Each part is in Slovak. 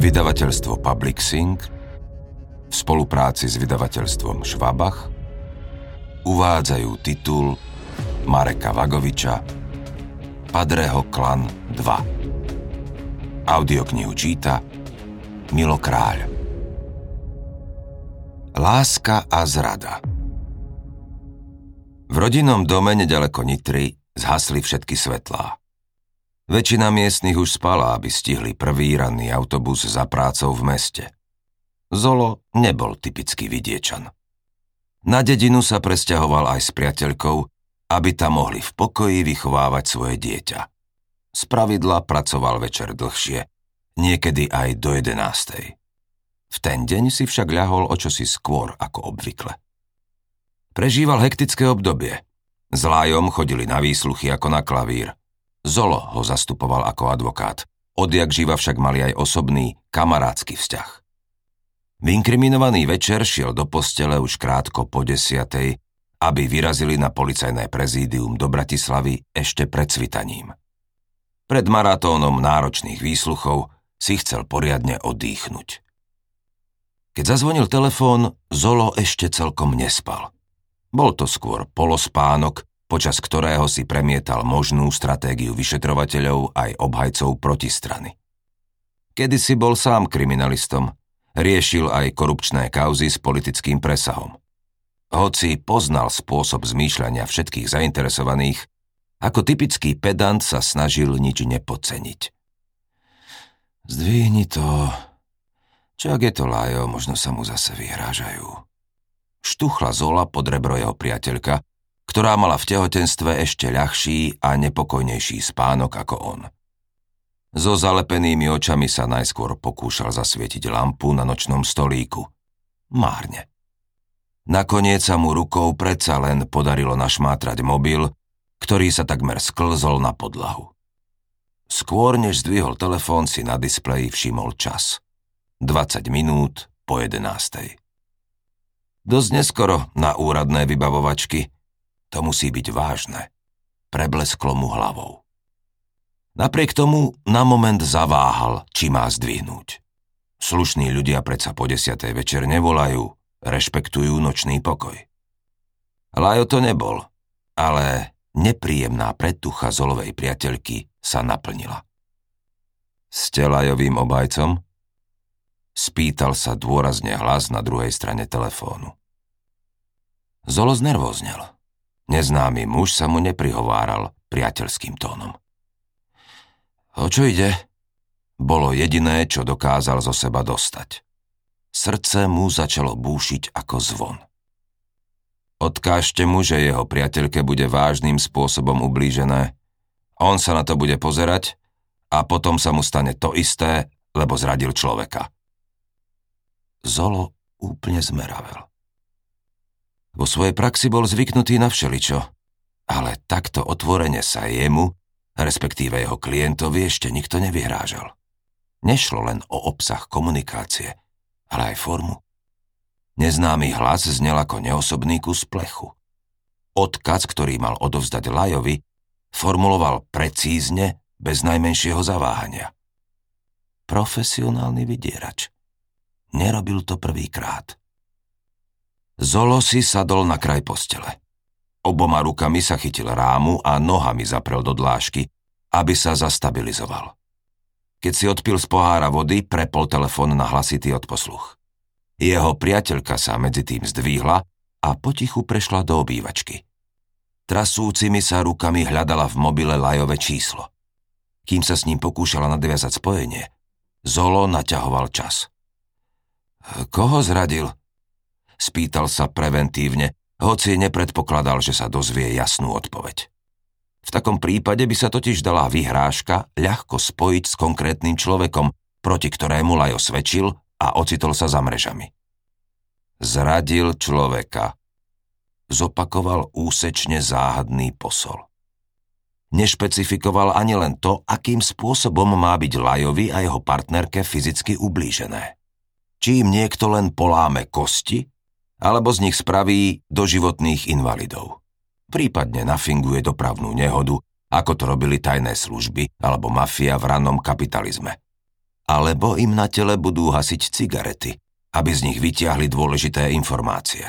Vydavateľstvo Publixing v spolupráci s vydavateľstvom Švabach uvádzajú titul Mareka Vagoviča Padreho klan 2. Audioknihu číta Milo Kráľ. Láska a zrada V rodinnom dome nedaleko Nitry zhasli všetky svetlá. Väčšina miestnych už spala, aby stihli prvý ranný autobus za prácou v meste. Zolo nebol typický vidiečan. Na dedinu sa presťahoval aj s priateľkou, aby tam mohli v pokoji vychovávať svoje dieťa. Z pravidla pracoval večer dlhšie, niekedy aj do jedenástej. V ten deň si však ľahol o čosi skôr ako obvykle. Prežíval hektické obdobie. S chodili na výsluchy ako na klavír. Zolo ho zastupoval ako advokát. Odjak živa však mali aj osobný, kamarádsky vzťah. Vynkriminovaný večer šiel do postele už krátko po desiatej, aby vyrazili na policajné prezídium do Bratislavy ešte pred svitaním. Pred maratónom náročných výsluchov si chcel poriadne odýchnuť. Keď zazvonil telefón, Zolo ešte celkom nespal. Bol to skôr polospánok, počas ktorého si premietal možnú stratégiu vyšetrovateľov aj obhajcov protistrany. Kedy si bol sám kriminalistom, riešil aj korupčné kauzy s politickým presahom. Hoci poznal spôsob zmýšľania všetkých zainteresovaných, ako typický pedant sa snažil nič nepoceniť. Zdvihni to. Čo ak je to lájo, možno sa mu zase vyhrážajú. Štuchla Zola pod rebro jeho priateľka, ktorá mala v tehotenstve ešte ľahší a nepokojnejší spánok ako on. So zalepenými očami sa najskôr pokúšal zasvietiť lampu na nočnom stolíku. Márne. Nakoniec sa mu rukou predsa len podarilo našmátrať mobil, ktorý sa takmer sklzol na podlahu. Skôr než zdvihol telefón si na displeji všimol čas. 20 minút po 11. Dosť neskoro na úradné vybavovačky – to musí byť vážne. Preblesklo mu hlavou. Napriek tomu na moment zaváhal, či má zdvihnúť. Slušní ľudia predsa po desiatej večer nevolajú, rešpektujú nočný pokoj. Lajo to nebol, ale nepríjemná predtucha Zolovej priateľky sa naplnila. Ste Lajovým obajcom? Spýtal sa dôrazne hlas na druhej strane telefónu. Zolo znervoznel. Neznámy muž sa mu neprihováral priateľským tónom. O čo ide? Bolo jediné, čo dokázal zo seba dostať. Srdce mu začalo búšiť ako zvon. Odkážte mu, že jeho priateľke bude vážnym spôsobom ublížené. On sa na to bude pozerať a potom sa mu stane to isté, lebo zradil človeka. Zolo úplne zmeravel. Vo svojej praxi bol zvyknutý na všeličo, ale takto otvorene sa jemu, respektíve jeho klientovi, ešte nikto nevyhrážal. Nešlo len o obsah komunikácie, ale aj formu. Neznámy hlas znel ako neosobný kus plechu. Odkaz, ktorý mal odovzdať Lajovi, formuloval precízne, bez najmenšieho zaváhania. Profesionálny vydierač. Nerobil to prvýkrát. Zolo si sadol na kraj postele. Oboma rukami sa chytil rámu a nohami zaprel do dlášky, aby sa zastabilizoval. Keď si odpil z pohára vody, prepol telefón na hlasitý odposluch. Jeho priateľka sa medzi tým zdvíhla a potichu prešla do obývačky. Trasúcimi sa rukami hľadala v mobile lajové číslo. Kým sa s ním pokúšala nadviazať spojenie, Zolo naťahoval čas. Koho zradil? Spýtal sa preventívne, hoci nepredpokladal, že sa dozvie jasnú odpoveď. V takom prípade by sa totiž dala vyhrážka ľahko spojiť s konkrétnym človekom, proti ktorému Lajo svedčil a ocitol sa za mrežami. Zradil človeka. Zopakoval úsečne záhadný posol. Nešpecifikoval ani len to, akým spôsobom má byť Lajovi a jeho partnerke fyzicky ublížené. Či im niekto len poláme kosti, alebo z nich spraví doživotných invalidov. Prípadne nafinguje dopravnú nehodu, ako to robili tajné služby alebo mafia v rannom kapitalizme. alebo im na tele budú hasiť cigarety, aby z nich vytiahli dôležité informácie.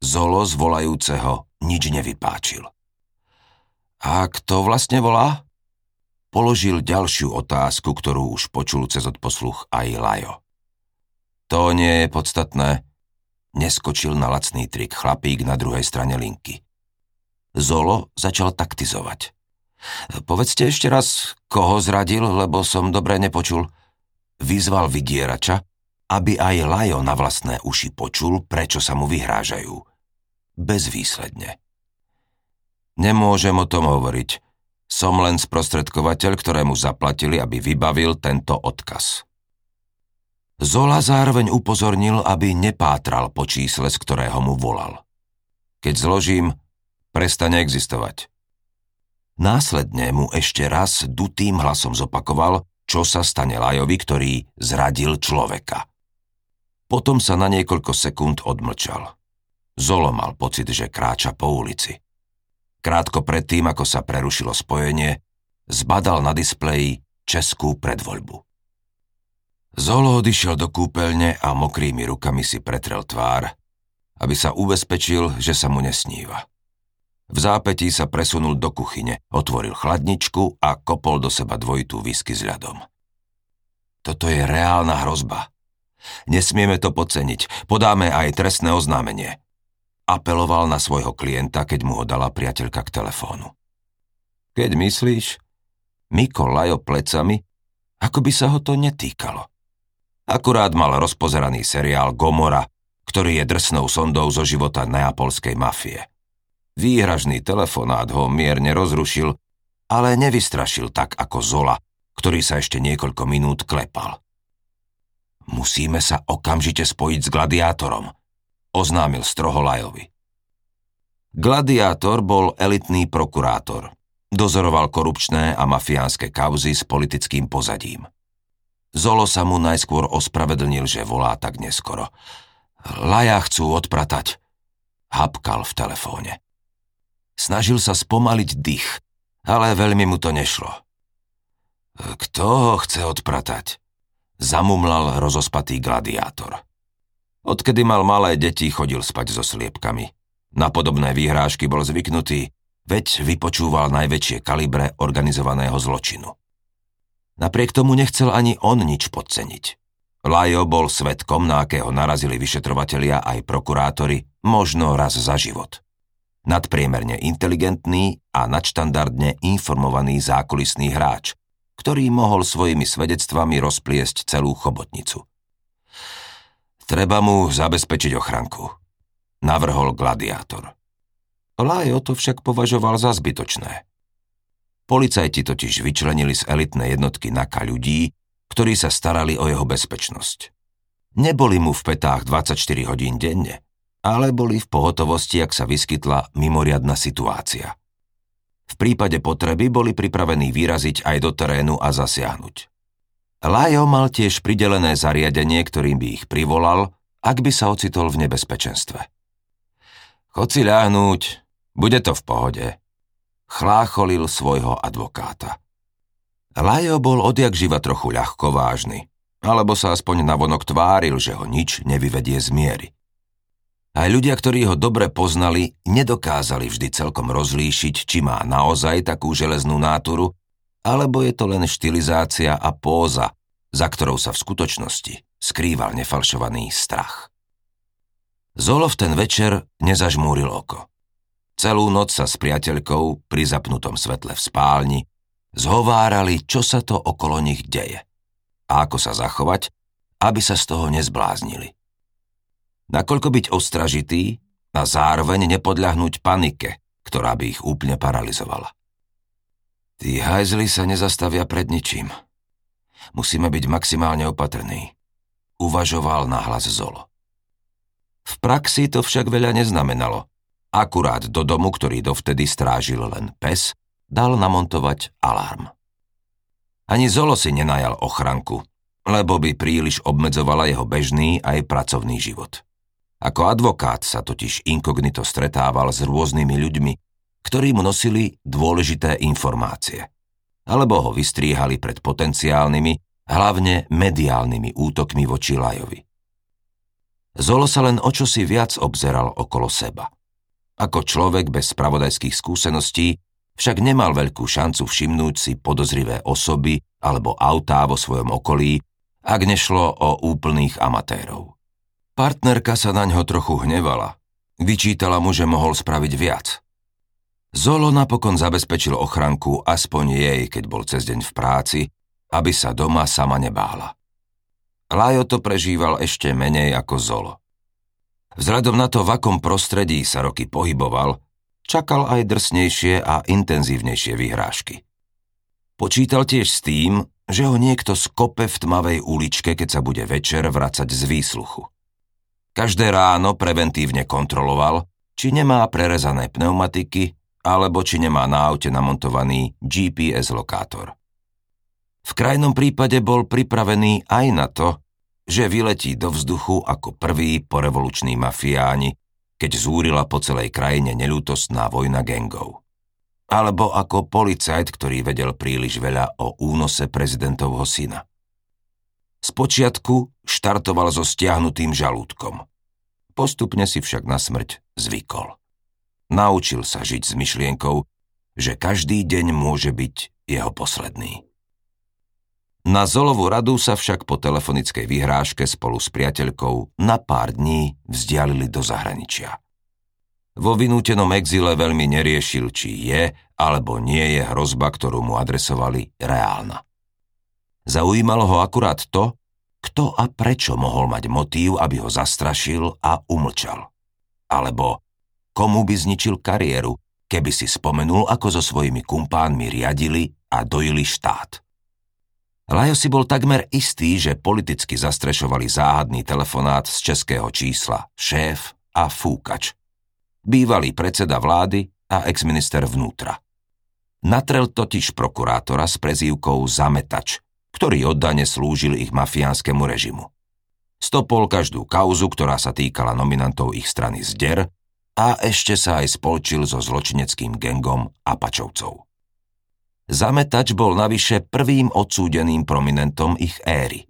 Zolo z volajúceho nič nevypáčil. A kto vlastne volá? Položil ďalšiu otázku, ktorú už počul cez odposluch aj Lajo. To nie je podstatné. Neskočil na lacný trik chlapík na druhej strane linky. Zolo začal taktizovať. Povedzte ešte raz, koho zradil, lebo som dobre nepočul. Vyzval vydierača, aby aj Lajo na vlastné uši počul, prečo sa mu vyhrážajú. Bezvýsledne. Nemôžem o tom hovoriť. Som len sprostredkovateľ, ktorému zaplatili, aby vybavil tento odkaz. Zola zároveň upozornil, aby nepátral po čísle, z ktorého mu volal. Keď zložím, prestane existovať. Následne mu ešte raz dutým hlasom zopakoval, čo sa stane Lajovi, ktorý zradil človeka. Potom sa na niekoľko sekúnd odmlčal. Zolo mal pocit, že kráča po ulici. Krátko predtým, ako sa prerušilo spojenie, zbadal na displeji českú predvoľbu. Zolo odišiel do kúpeľne a mokrými rukami si pretrel tvár, aby sa ubezpečil, že sa mu nesníva. V zápetí sa presunul do kuchyne, otvoril chladničku a kopol do seba dvojitú whisky s ľadom. Toto je reálna hrozba. Nesmieme to podceniť. Podáme aj trestné oznámenie. Apeloval na svojho klienta, keď mu ho dala priateľka k telefónu. Keď myslíš, Miko lajo plecami, ako by sa ho to netýkalo. Akurát mal rozpozeraný seriál Gomora, ktorý je drsnou sondou zo života neapolskej mafie. Výhražný telefonát ho mierne rozrušil, ale nevystrašil tak ako Zola, ktorý sa ešte niekoľko minút klepal. Musíme sa okamžite spojiť s gladiátorom, oznámil stroho Lajovi. Gladiátor bol elitný prokurátor. Dozoroval korupčné a mafiánske kauzy s politickým pozadím. Zolo sa mu najskôr ospravedlnil, že volá tak neskoro. Laja chcú odpratať. Hapkal v telefóne. Snažil sa spomaliť dých, ale veľmi mu to nešlo. Kto ho chce odpratať? Zamumlal rozospatý gladiátor. Odkedy mal malé deti, chodil spať so sliepkami. Na podobné výhrážky bol zvyknutý, veď vypočúval najväčšie kalibre organizovaného zločinu. Napriek tomu nechcel ani on nič podceniť. Lajo bol svetkom, na akého narazili vyšetrovatelia aj prokurátori, možno raz za život nadpriemerne inteligentný a nadštandardne informovaný zákulisný hráč, ktorý mohol svojimi svedectvami rozpliesť celú chobotnicu. Treba mu zabezpečiť ochranku, navrhol gladiátor. Lajo to však považoval za zbytočné. Policajti totiž vyčlenili z elitnej jednotky NAKA ľudí, ktorí sa starali o jeho bezpečnosť. Neboli mu v petách 24 hodín denne, ale boli v pohotovosti, ak sa vyskytla mimoriadna situácia. V prípade potreby boli pripravení vyraziť aj do terénu a zasiahnuť. Lajo mal tiež pridelené zariadenie, ktorým by ich privolal, ak by sa ocitol v nebezpečenstve. Chod si ľahnúť, bude to v pohode. Chlácholil svojho advokáta. Lajo bol odjak živa trochu ľahko vážny, alebo sa aspoň navonok tváril, že ho nič nevyvedie z miery. Aj ľudia, ktorí ho dobre poznali, nedokázali vždy celkom rozlíšiť, či má naozaj takú železnú náturu, alebo je to len štilizácia a póza, za ktorou sa v skutočnosti skrýval nefalšovaný strach. Zolo v ten večer nezažmúril oko. Celú noc sa s priateľkou pri zapnutom svetle v spálni zhovárali, čo sa to okolo nich deje a ako sa zachovať, aby sa z toho nezbláznili nakoľko byť ostražitý a zároveň nepodľahnúť panike, ktorá by ich úplne paralizovala. Tí hajzli sa nezastavia pred ničím. Musíme byť maximálne opatrní. Uvažoval nahlas Zolo. V praxi to však veľa neznamenalo. Akurát do domu, ktorý dovtedy strážil len pes, dal namontovať alarm. Ani Zolo si nenajal ochranku, lebo by príliš obmedzovala jeho bežný aj pracovný život. Ako advokát sa totiž inkognito stretával s rôznymi ľuďmi, ktorí mu nosili dôležité informácie. Alebo ho vystríhali pred potenciálnymi hlavne mediálnymi útokmi voči Lajovi. Zolo sa len o čosi viac obzeral okolo seba. Ako človek bez spravodajských skúseností však nemal veľkú šancu všimnúť si podozrivé osoby alebo autá vo svojom okolí, ak nešlo o úplných amatérov. Partnerka sa na ňo trochu hnevala. Vyčítala mu, že mohol spraviť viac. Zolo napokon zabezpečil ochranku aspoň jej, keď bol cez deň v práci, aby sa doma sama nebála. Lajo to prežíval ešte menej ako Zolo. Vzhľadom na to, v akom prostredí sa roky pohyboval, čakal aj drsnejšie a intenzívnejšie vyhrážky. Počítal tiež s tým, že ho niekto skope v tmavej uličke, keď sa bude večer vracať z výsluchu. Každé ráno preventívne kontroloval, či nemá prerezané pneumatiky alebo či nemá na aute namontovaný GPS lokátor. V krajnom prípade bol pripravený aj na to, že vyletí do vzduchu ako prvý porevoluční mafiáni, keď zúrila po celej krajine nelútostná vojna gengov. Alebo ako policajt, ktorý vedel príliš veľa o únose prezidentovho syna. Spočiatku štartoval so stiahnutým žalúdkom. Postupne si však na smrť zvykol. Naučil sa žiť s myšlienkou, že každý deň môže byť jeho posledný. Na Zolovú radu sa však po telefonickej vyhrážke spolu s priateľkou na pár dní vzdialili do zahraničia. Vo vynútenom exile veľmi neriešil, či je alebo nie je hrozba, ktorú mu adresovali, reálna. Zaujímalo ho akurát to, kto a prečo mohol mať motív, aby ho zastrašil a umlčal. Alebo komu by zničil kariéru, keby si spomenul, ako so svojimi kumpánmi riadili a dojili štát. Lajo si bol takmer istý, že politicky zastrešovali záhadný telefonát z českého čísla šéf a fúkač. Bývalý predseda vlády a exminister vnútra. Natrel totiž prokurátora s prezývkou Zametač, ktorý oddane slúžil ich mafiánskemu režimu. Stopol každú kauzu, ktorá sa týkala nominantov ich strany Zder a ešte sa aj spolčil so zločineckým gengom Apačovcov. Zametač bol navyše prvým odsúdeným prominentom ich éry.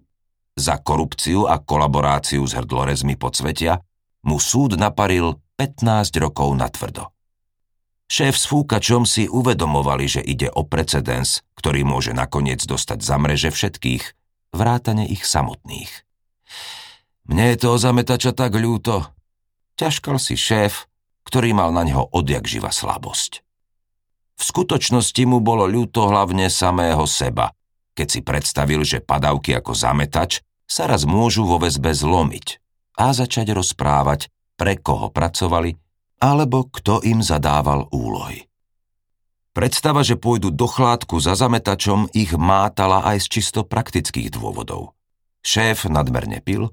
Za korupciu a kolaboráciu s hrdlorezmi podsvetia mu súd naparil 15 rokov na tvrdo. Šéf s fúkačom si uvedomovali, že ide o precedens, ktorý môže nakoniec dostať za mreže všetkých, vrátane ich samotných. Mne je toho zametača tak ľúto. Ťažkal si šéf, ktorý mal na neho odjak živa slabosť. V skutočnosti mu bolo ľúto hlavne samého seba, keď si predstavil, že padavky ako zametač sa raz môžu vo väzbe zlomiť a začať rozprávať, pre koho pracovali alebo kto im zadával úlohy. Predstava, že pôjdu do chládku za zametačom, ich mátala aj z čisto praktických dôvodov. Šéf nadmerne pil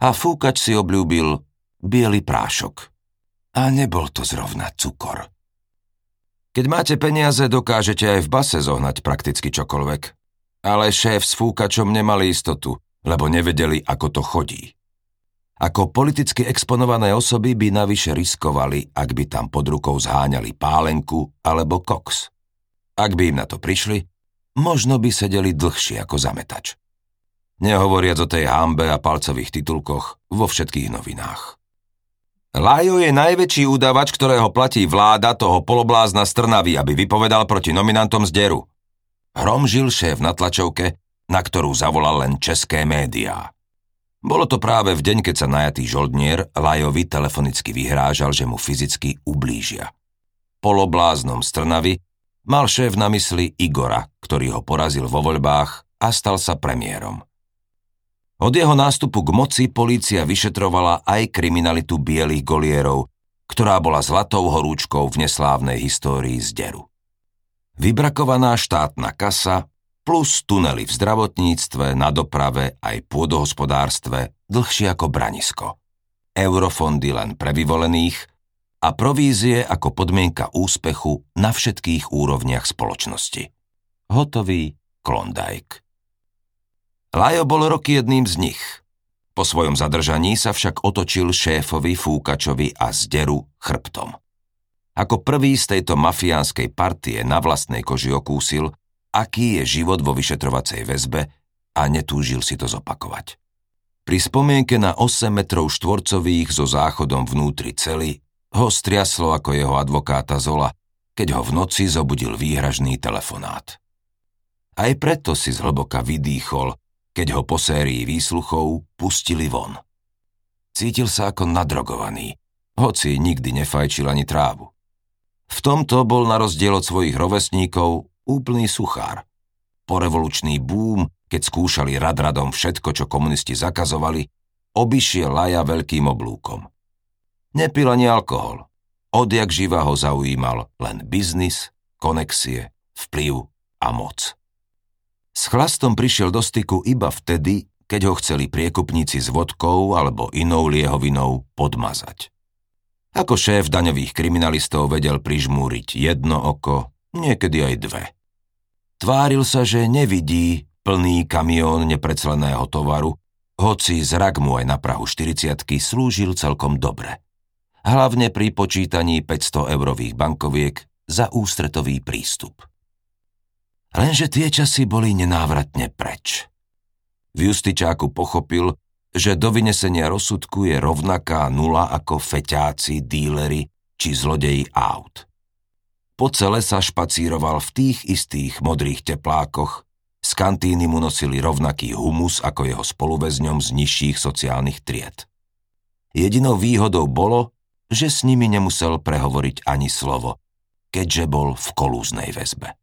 a fúkač si obľúbil biely prášok. A nebol to zrovna cukor. Keď máte peniaze, dokážete aj v base zohnať prakticky čokoľvek. Ale šéf s fúkačom nemali istotu, lebo nevedeli, ako to chodí. Ako politicky exponované osoby by navyše riskovali, ak by tam pod rukou zháňali pálenku alebo koks. Ak by im na to prišli, možno by sedeli dlhšie ako zametač. Nehovoriac o tej hambe a palcových titulkoch vo všetkých novinách. Lajo je najväčší údavač, ktorého platí vláda toho poloblázna Strnavy, aby vypovedal proti nominantom z deru. Hromžil šéf na tlačovke, na ktorú zavolal len české médiá. Bolo to práve v deň, keď sa najatý žoldnier Lajovi telefonicky vyhrážal, že mu fyzicky ublížia. Polobláznom Strnavy mal šéf na mysli Igora, ktorý ho porazil vo voľbách a stal sa premiérom. Od jeho nástupu k moci polícia vyšetrovala aj kriminalitu bielých golierov, ktorá bola zlatou horúčkou v neslávnej histórii z deru. Vybrakovaná štátna kasa plus tunely v zdravotníctve, na doprave aj pôdohospodárstve dlhšie ako branisko. Eurofondy len pre vyvolených a provízie ako podmienka úspechu na všetkých úrovniach spoločnosti. Hotový Klondike. Lajo bol roky jedným z nich. Po svojom zadržaní sa však otočil šéfovi Fúkačovi a zderu chrbtom. Ako prvý z tejto mafiánskej partie na vlastnej koži okúsil, aký je život vo vyšetrovacej väzbe a netúžil si to zopakovať. Pri spomienke na 8 metrov štvorcových so záchodom vnútri cely ho striaslo ako jeho advokáta Zola, keď ho v noci zobudil výhražný telefonát. Aj preto si zhlboka vydýchol, keď ho po sérii výsluchov pustili von. Cítil sa ako nadrogovaný, hoci nikdy nefajčil ani trávu. V tomto bol na rozdiel od svojich rovesníkov úplný suchár. Porevolučný búm keď skúšali rad radom všetko, čo komunisti zakazovali, obišiel Laja veľkým oblúkom. Nepil ani alkohol. Odjak živa ho zaujímal len biznis, konexie, vplyv a moc. S chlastom prišiel do styku iba vtedy, keď ho chceli priekupníci s vodkou alebo inou liehovinou podmazať. Ako šéf daňových kriminalistov vedel prižmúriť jedno oko, niekedy aj dve. Tváril sa, že nevidí, plný kamión neprecleného tovaru, hoci zrak mu aj na Prahu 40 slúžil celkom dobre. Hlavne pri počítaní 500 eurových bankoviek za ústretový prístup. Lenže tie časy boli nenávratne preč. V Justičáku pochopil, že do vynesenia rozsudku je rovnaká nula ako feťáci, díleri či zlodeji aut. Po cele sa špacíroval v tých istých modrých teplákoch, z kantíny mu nosili rovnaký humus ako jeho spoluväzňom z nižších sociálnych tried. Jedinou výhodou bolo, že s nimi nemusel prehovoriť ani slovo, keďže bol v kolúznej väzbe.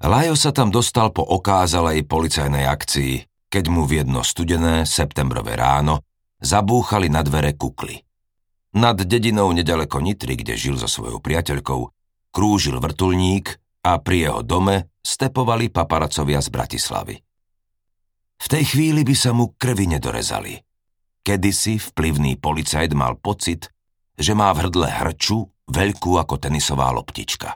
Lajo sa tam dostal po okázalej policajnej akcii, keď mu v jedno studené septembrové ráno zabúchali na dvere kukly. Nad dedinou nedaleko Nitry, kde žil so svojou priateľkou, krúžil vrtulník a pri jeho dome stepovali paparacovia z Bratislavy. V tej chvíli by sa mu krvi nedorezali. Kedysi vplyvný policajt mal pocit, že má v hrdle hrču veľkú ako tenisová loptička.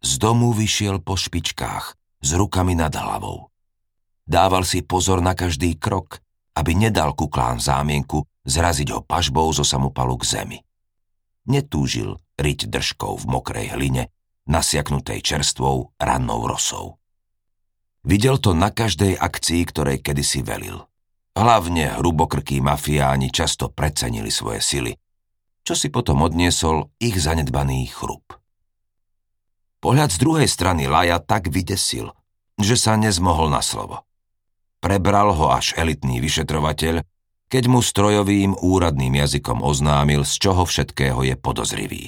Z domu vyšiel po špičkách, s rukami nad hlavou. Dával si pozor na každý krok, aby nedal kuklám zámienku zraziť ho pažbou zo samopalu k zemi. Netúžil riť držkou v mokrej hline, nasiaknutej čerstvou rannou rosou. Videl to na každej akcii, ktorej kedysi velil. Hlavne hrubokrkí mafiáni často precenili svoje sily, čo si potom odniesol ich zanedbaný chrup. Pohľad z druhej strany Laja tak vydesil, že sa nezmohol na slovo. Prebral ho až elitný vyšetrovateľ, keď mu strojovým úradným jazykom oznámil, z čoho všetkého je podozrivý.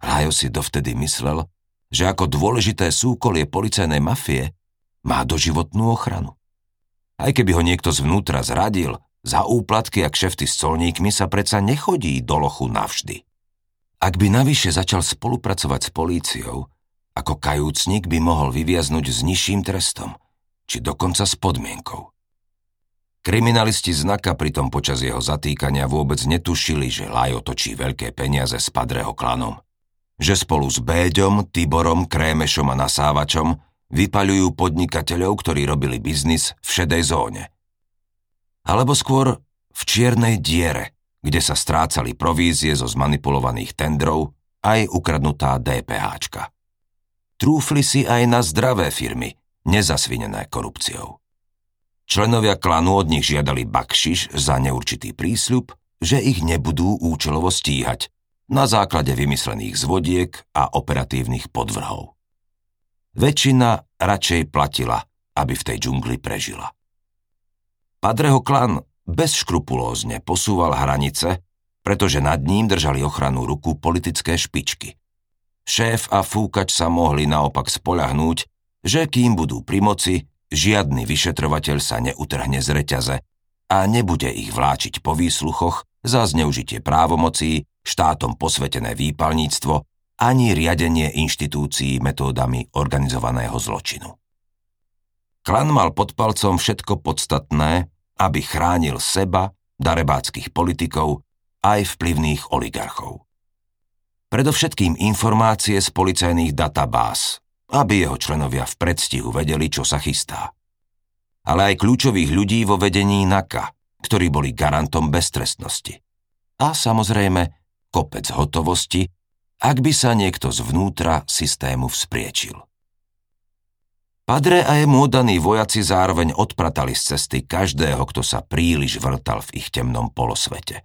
Rájo si dovtedy myslel, že ako dôležité súkolie policajnej mafie má doživotnú ochranu. Aj keby ho niekto zvnútra zradil, za úplatky a kšefty s colníkmi sa predsa nechodí do lochu navždy. Ak by navyše začal spolupracovať s políciou, ako kajúcnik by mohol vyviaznuť s nižším trestom, či dokonca s podmienkou. Kriminalisti znaka pritom počas jeho zatýkania vôbec netušili, že Lajo točí veľké peniaze s Padreho klanom že spolu s Béďom, Tiborom, Krémešom a Nasávačom vypaľujú podnikateľov, ktorí robili biznis v šedej zóne. Alebo skôr v čiernej diere, kde sa strácali provízie zo zmanipulovaných tendrov aj ukradnutá DPHčka. Trúfli si aj na zdravé firmy, nezasvinené korupciou. Členovia klanu od nich žiadali bakšiš za neurčitý prísľub, že ich nebudú účelovo stíhať, na základe vymyslených zvodiek a operatívnych podvrhov. Väčšina radšej platila, aby v tej džungli prežila. Padreho klan bezškrupulózne posúval hranice, pretože nad ním držali ochranu ruku politické špičky. Šéf a fúkač sa mohli naopak spoľahnúť, že kým budú pri moci, žiadny vyšetrovateľ sa neutrhne z reťaze a nebude ich vláčiť po výsluchoch za zneužitie právomocí štátom posvetené výpalníctvo ani riadenie inštitúcií metódami organizovaného zločinu. Klan mal pod palcom všetko podstatné, aby chránil seba, darebáckých politikov, aj vplyvných oligarchov. Predovšetkým informácie z policajných databáz, aby jeho členovia v predstihu vedeli, čo sa chystá. Ale aj kľúčových ľudí vo vedení NAKA, ktorí boli garantom beztrestnosti. A samozrejme kopec hotovosti, ak by sa niekto zvnútra systému vzpriečil. Padre a jemu oddaní vojaci zároveň odpratali z cesty každého, kto sa príliš vrtal v ich temnom polosvete.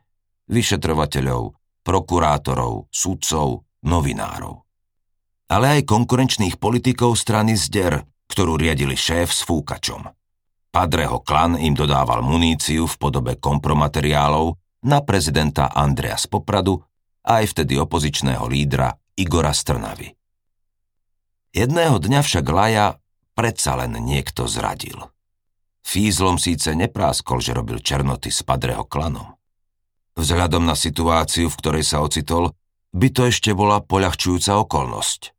Vyšetrovateľov, prokurátorov, sudcov, novinárov. Ale aj konkurenčných politikov strany Zder, ktorú riadili šéf s fúkačom. Padreho klan im dodával muníciu v podobe kompromateriálov na prezidenta Andrea z Popradu a aj vtedy opozičného lídra Igora Strnavy. Jedného dňa však Laja predsa len niekto zradil. Fízlom síce nepráskol, že robil černoty s Padreho klanom. Vzhľadom na situáciu, v ktorej sa ocitol, by to ešte bola poľahčujúca okolnosť.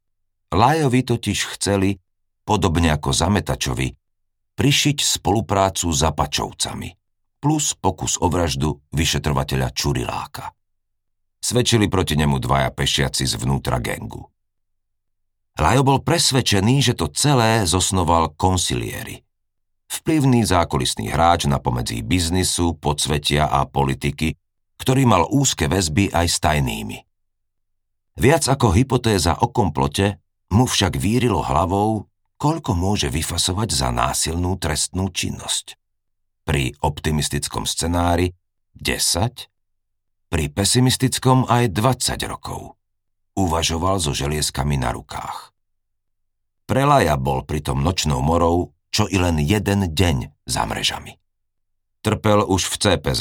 Lajovi totiž chceli, podobne ako Zametačovi, prišiť spoluprácu s Apačovcami, plus pokus o vraždu vyšetrovateľa Čuriláka. Svedčili proti nemu dvaja pešiaci zvnútra gengu. Lajo bol presvedčený, že to celé zosnoval konsiliéry. Vplyvný zákulisný hráč na pomedzi biznisu, podsvetia a politiky, ktorý mal úzke väzby aj s tajnými. Viac ako hypotéza o komplote mu však vírilo hlavou, koľko môže vyfasovať za násilnú trestnú činnosť. Pri optimistickom scenári 10, pri pesimistickom aj 20 rokov. Uvažoval so želieskami na rukách. Prelaja bol pritom nočnou morou čo i len jeden deň za mrežami. Trpel už v cpz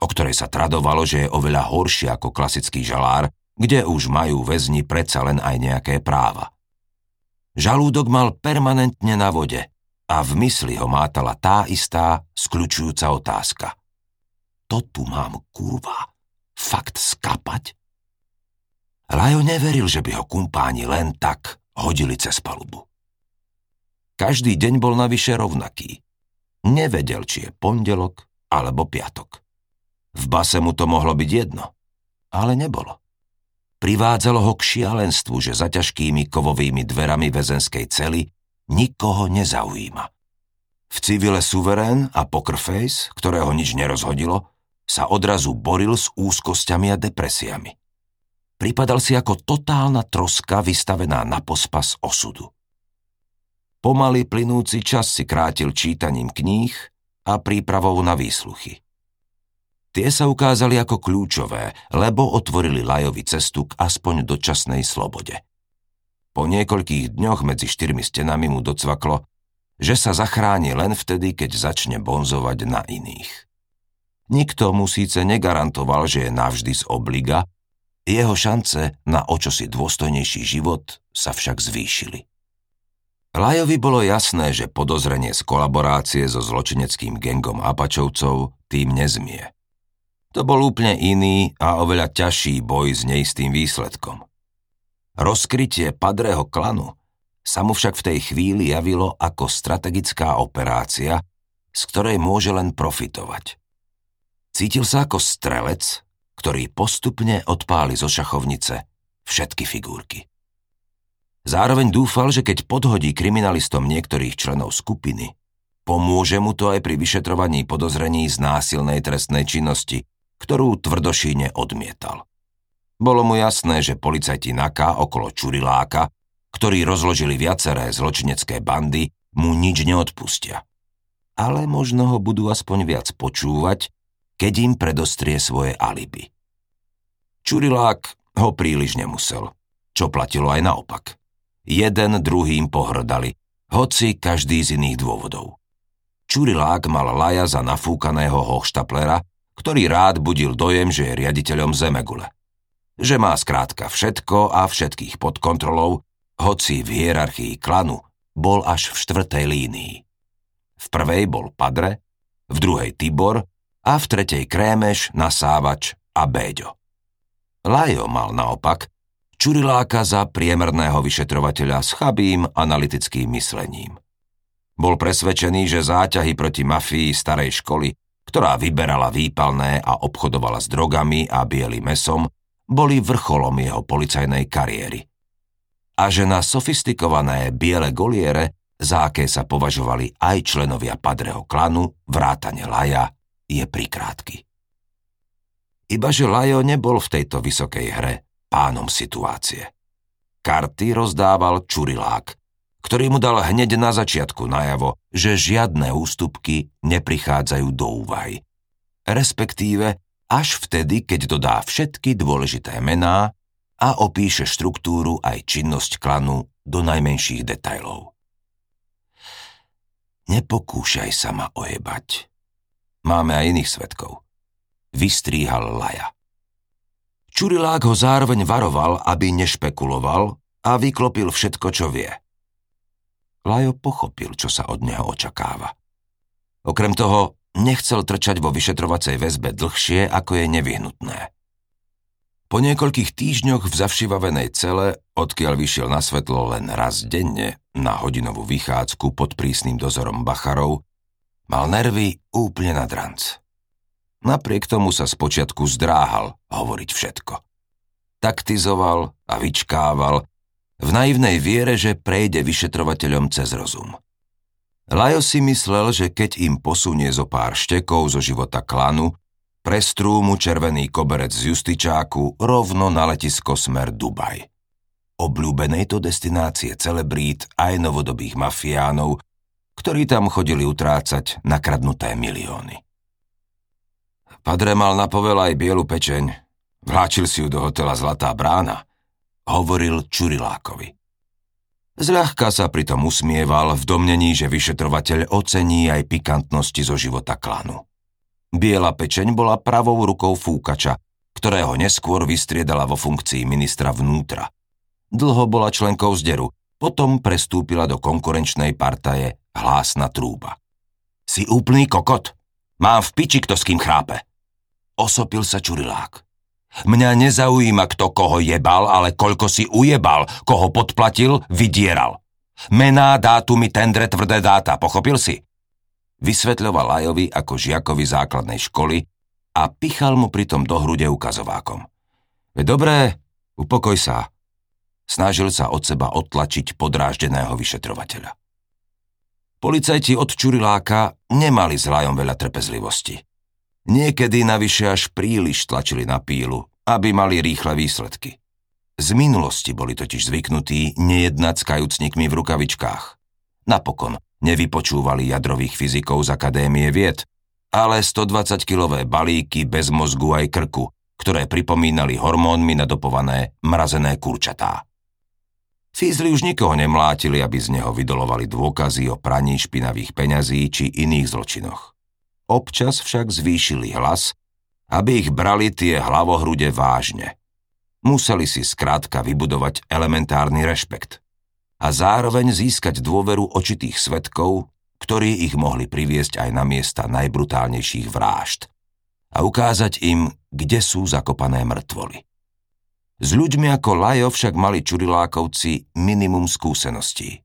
o ktorej sa tradovalo, že je oveľa horšie ako klasický žalár, kde už majú väzni predsa len aj nejaké práva. Žalúdok mal permanentne na vode a v mysli ho mátala tá istá skľučujúca otázka. To tu mám, kurva, fakt skapať? Lajo neveril, že by ho kumpáni len tak hodili cez palubu. Každý deň bol navyše rovnaký. Nevedel, či je pondelok alebo piatok. V base mu to mohlo byť jedno, ale nebolo. Privádzalo ho k šialenstvu, že za ťažkými kovovými dverami väzenskej cely nikoho nezaujíma. V civile suverén a pokerface, ktorého nič nerozhodilo, sa odrazu boril s úzkosťami a depresiami. Pripadal si ako totálna troska vystavená na pospas osudu. Pomaly plynúci čas si krátil čítaním kníh a prípravou na výsluchy. Tie sa ukázali ako kľúčové, lebo otvorili Lajovi cestu k aspoň dočasnej slobode. Po niekoľkých dňoch medzi štyrmi stenami mu docvaklo, že sa zachráni len vtedy, keď začne bonzovať na iných. Nikto mu síce negarantoval, že je navždy z obliga, jeho šance na očosi dôstojnejší život sa však zvýšili. Lajovi bolo jasné, že podozrenie z kolaborácie so zločineckým gengom Apačovcov tým nezmie. To bol úplne iný a oveľa ťažší boj s neistým výsledkom. Rozkrytie padrého klanu sa mu však v tej chvíli javilo ako strategická operácia, z ktorej môže len profitovať. Cítil sa ako strelec, ktorý postupne odpáli zo šachovnice všetky figurky. Zároveň dúfal, že keď podhodí kriminalistom niektorých členov skupiny, pomôže mu to aj pri vyšetrovaní podozrení z násilnej trestnej činnosti, ktorú tvrdošíne odmietal. Bolo mu jasné, že policajti NAKA okolo Čuriláka, ktorí rozložili viaceré zločinecké bandy, mu nič neodpustia. Ale možno ho budú aspoň viac počúvať, keď im predostrie svoje alibi. Čurilák ho príliš nemusel, čo platilo aj naopak. Jeden druhým pohrdali, hoci každý z iných dôvodov. Čurilák mal Laja za nafúkaného hochštaplera, ktorý rád budil dojem, že je riaditeľom Zemegule. Že má skrátka všetko a všetkých pod kontrolou, hoci v hierarchii klanu bol až v štvrtej línii. V prvej bol Padre, v druhej Tibor a v tretej Krémeš, Nasávač a Béďo. Lajo mal naopak Čuriláka za priemerného vyšetrovateľa s chabým analytickým myslením. Bol presvedčený, že záťahy proti mafii starej školy, ktorá vyberala výpalné a obchodovala s drogami a bielým mesom, boli vrcholom jeho policajnej kariéry. A že na sofistikované biele goliere, za aké sa považovali aj členovia padreho klanu, vrátane Laja, je prikrátky. Ibaže Lajo nebol v tejto vysokej hre pánom situácie. Karty rozdával Čurilák, ktorý mu dal hneď na začiatku najavo, že žiadne ústupky neprichádzajú do úvahy. Respektíve až vtedy, keď dodá všetky dôležité mená a opíše štruktúru aj činnosť klanu do najmenších detajlov. Nepokúšaj sa ma ojebať. Máme aj iných svetkov. Vystríhal Laja. Čurilák ho zároveň varoval, aby nešpekuloval a vyklopil všetko, čo vie. Lajo pochopil, čo sa od neho očakáva. Okrem toho, nechcel trčať vo vyšetrovacej väzbe dlhšie, ako je nevyhnutné. Po niekoľkých týždňoch v zavšivavenej cele, odkiaľ vyšiel na svetlo len raz denne na hodinovú vychádzku pod prísnym dozorom bacharov, mal nervy úplne na dranc. Napriek tomu sa spočiatku zdráhal hovoriť všetko. Taktizoval a vyčkával v naivnej viere, že prejde vyšetrovateľom cez rozum. Lajo si myslel, že keď im posunie zo pár štekov zo života klanu, prestrú mu červený koberec z justičáku rovno na letisko smer Dubaj. Obľúbenej to destinácie celebrít aj novodobých mafiánov, ktorí tam chodili utrácať nakradnuté milióny. Padre mal na aj bielu pečeň. Vláčil si ju do hotela Zlatá brána, hovoril Čurilákovi. Zľahka sa pritom usmieval v domnení, že vyšetrovateľ ocení aj pikantnosti zo života klanu. Biela pečeň bola pravou rukou fúkača, ktorého neskôr vystriedala vo funkcii ministra vnútra. Dlho bola členkou zderu, potom prestúpila do konkurenčnej partaje hlásna trúba. Si úplný kokot? Mám v piči, kto s kým chrápe. Osopil sa Čurilák. Mňa nezaujíma, kto koho jebal, ale koľko si ujebal, koho podplatil, vydieral. Mená, dátumy, tendre, tvrdé dáta, pochopil si? Vysvetľoval Lajovi ako žiakovi základnej školy a pichal mu pritom do hrude ukazovákom. Dobré, upokoj sa. Snažil sa od seba odtlačiť podráždeného vyšetrovateľa. Policajti od Čuriláka nemali s Lajom veľa trpezlivosti. Niekedy navyše až príliš tlačili na pílu, aby mali rýchle výsledky. Z minulosti boli totiž zvyknutí nejednať s kajúcnikmi v rukavičkách. Napokon nevypočúvali jadrových fyzikov z Akadémie vied, ale 120-kilové balíky bez mozgu aj krku, ktoré pripomínali hormónmi nadopované mrazené kurčatá. Fízli už nikoho nemlátili, aby z neho vydolovali dôkazy o praní špinavých peňazí či iných zločinoch. Občas však zvýšili hlas, aby ich brali tie hlavohrude vážne. Museli si skrátka vybudovať elementárny rešpekt a zároveň získať dôveru očitých svetkov, ktorí ich mohli priviesť aj na miesta najbrutálnejších vrážd a ukázať im, kde sú zakopané mŕtvoly. S ľuďmi ako Lajo však mali Čurilákovci minimum skúseností.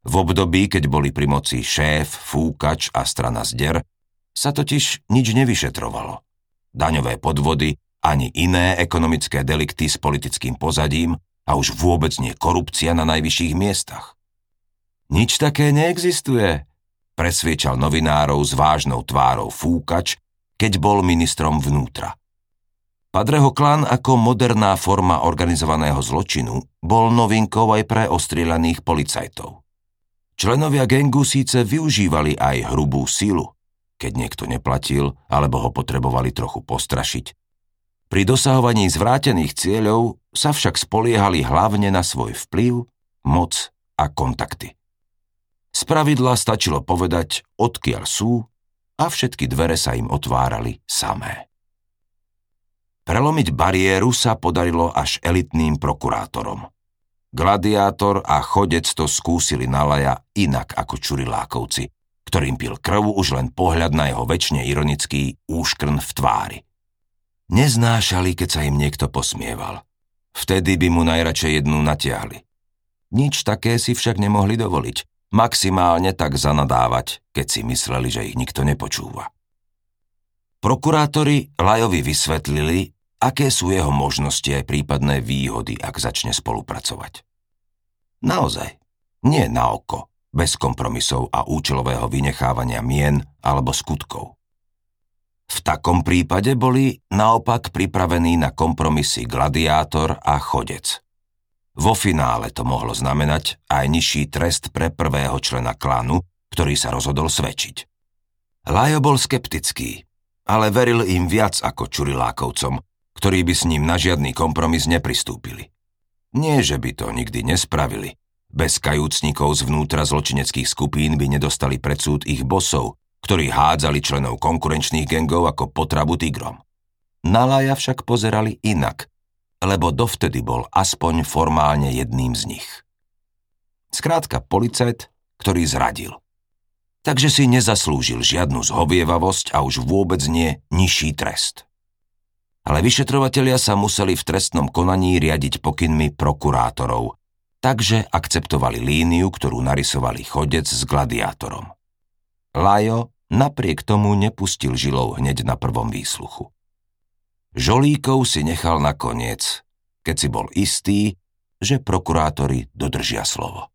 V období, keď boli pri moci šéf, fúkač a strana zder, sa totiž nič nevyšetrovalo. Daňové podvody ani iné ekonomické delikty s politickým pozadím a už vôbec nie korupcia na najvyšších miestach. Nič také neexistuje, presviečal novinárov s vážnou tvárou Fúkač, keď bol ministrom vnútra. Padreho klan ako moderná forma organizovaného zločinu bol novinkou aj pre ostrieľaných policajtov. Členovia gengu síce využívali aj hrubú silu, keď niekto neplatil alebo ho potrebovali trochu postrašiť. Pri dosahovaní zvrátených cieľov sa však spoliehali hlavne na svoj vplyv, moc a kontakty. Z pravidla stačilo povedať, odkiaľ sú a všetky dvere sa im otvárali samé. Prelomiť bariéru sa podarilo až elitným prokurátorom. Gladiátor a chodec to skúsili na laja inak ako čurilákovci, ktorým pil krv už len pohľad na jeho väčšine ironický úškrn v tvári. Neznášali, keď sa im niekto posmieval. Vtedy by mu najradšej jednu natiahli. Nič také si však nemohli dovoliť. Maximálne tak zanadávať, keď si mysleli, že ich nikto nepočúva. Prokurátori Lajovi vysvetlili, aké sú jeho možnosti aj prípadné výhody, ak začne spolupracovať. Naozaj, nie na oko, bez kompromisov a účelového vynechávania mien alebo skutkov. V takom prípade boli naopak pripravení na kompromisy gladiátor a chodec. Vo finále to mohlo znamenať aj nižší trest pre prvého člena klanu, ktorý sa rozhodol svedčiť. Lajo bol skeptický, ale veril im viac ako Čurilákovcom, ktorí by s ním na žiadny kompromis nepristúpili. Nie, že by to nikdy nespravili. Bez kajúcnikov zvnútra zločineckých skupín by nedostali pred súd ich bosov, ktorí hádzali členov konkurenčných gengov ako potrabu tigrom. Na Laja však pozerali inak, lebo dovtedy bol aspoň formálne jedným z nich. Skrátka policajt, ktorý zradil. Takže si nezaslúžil žiadnu zhovievavosť a už vôbec nie nižší trest. Ale vyšetrovatelia sa museli v trestnom konaní riadiť pokynmi prokurátorov, takže akceptovali líniu, ktorú narysovali chodec s gladiátorom. Lajo napriek tomu nepustil žilou hneď na prvom výsluchu. Žolíkov si nechal nakoniec, keď si bol istý, že prokurátori dodržia slovo.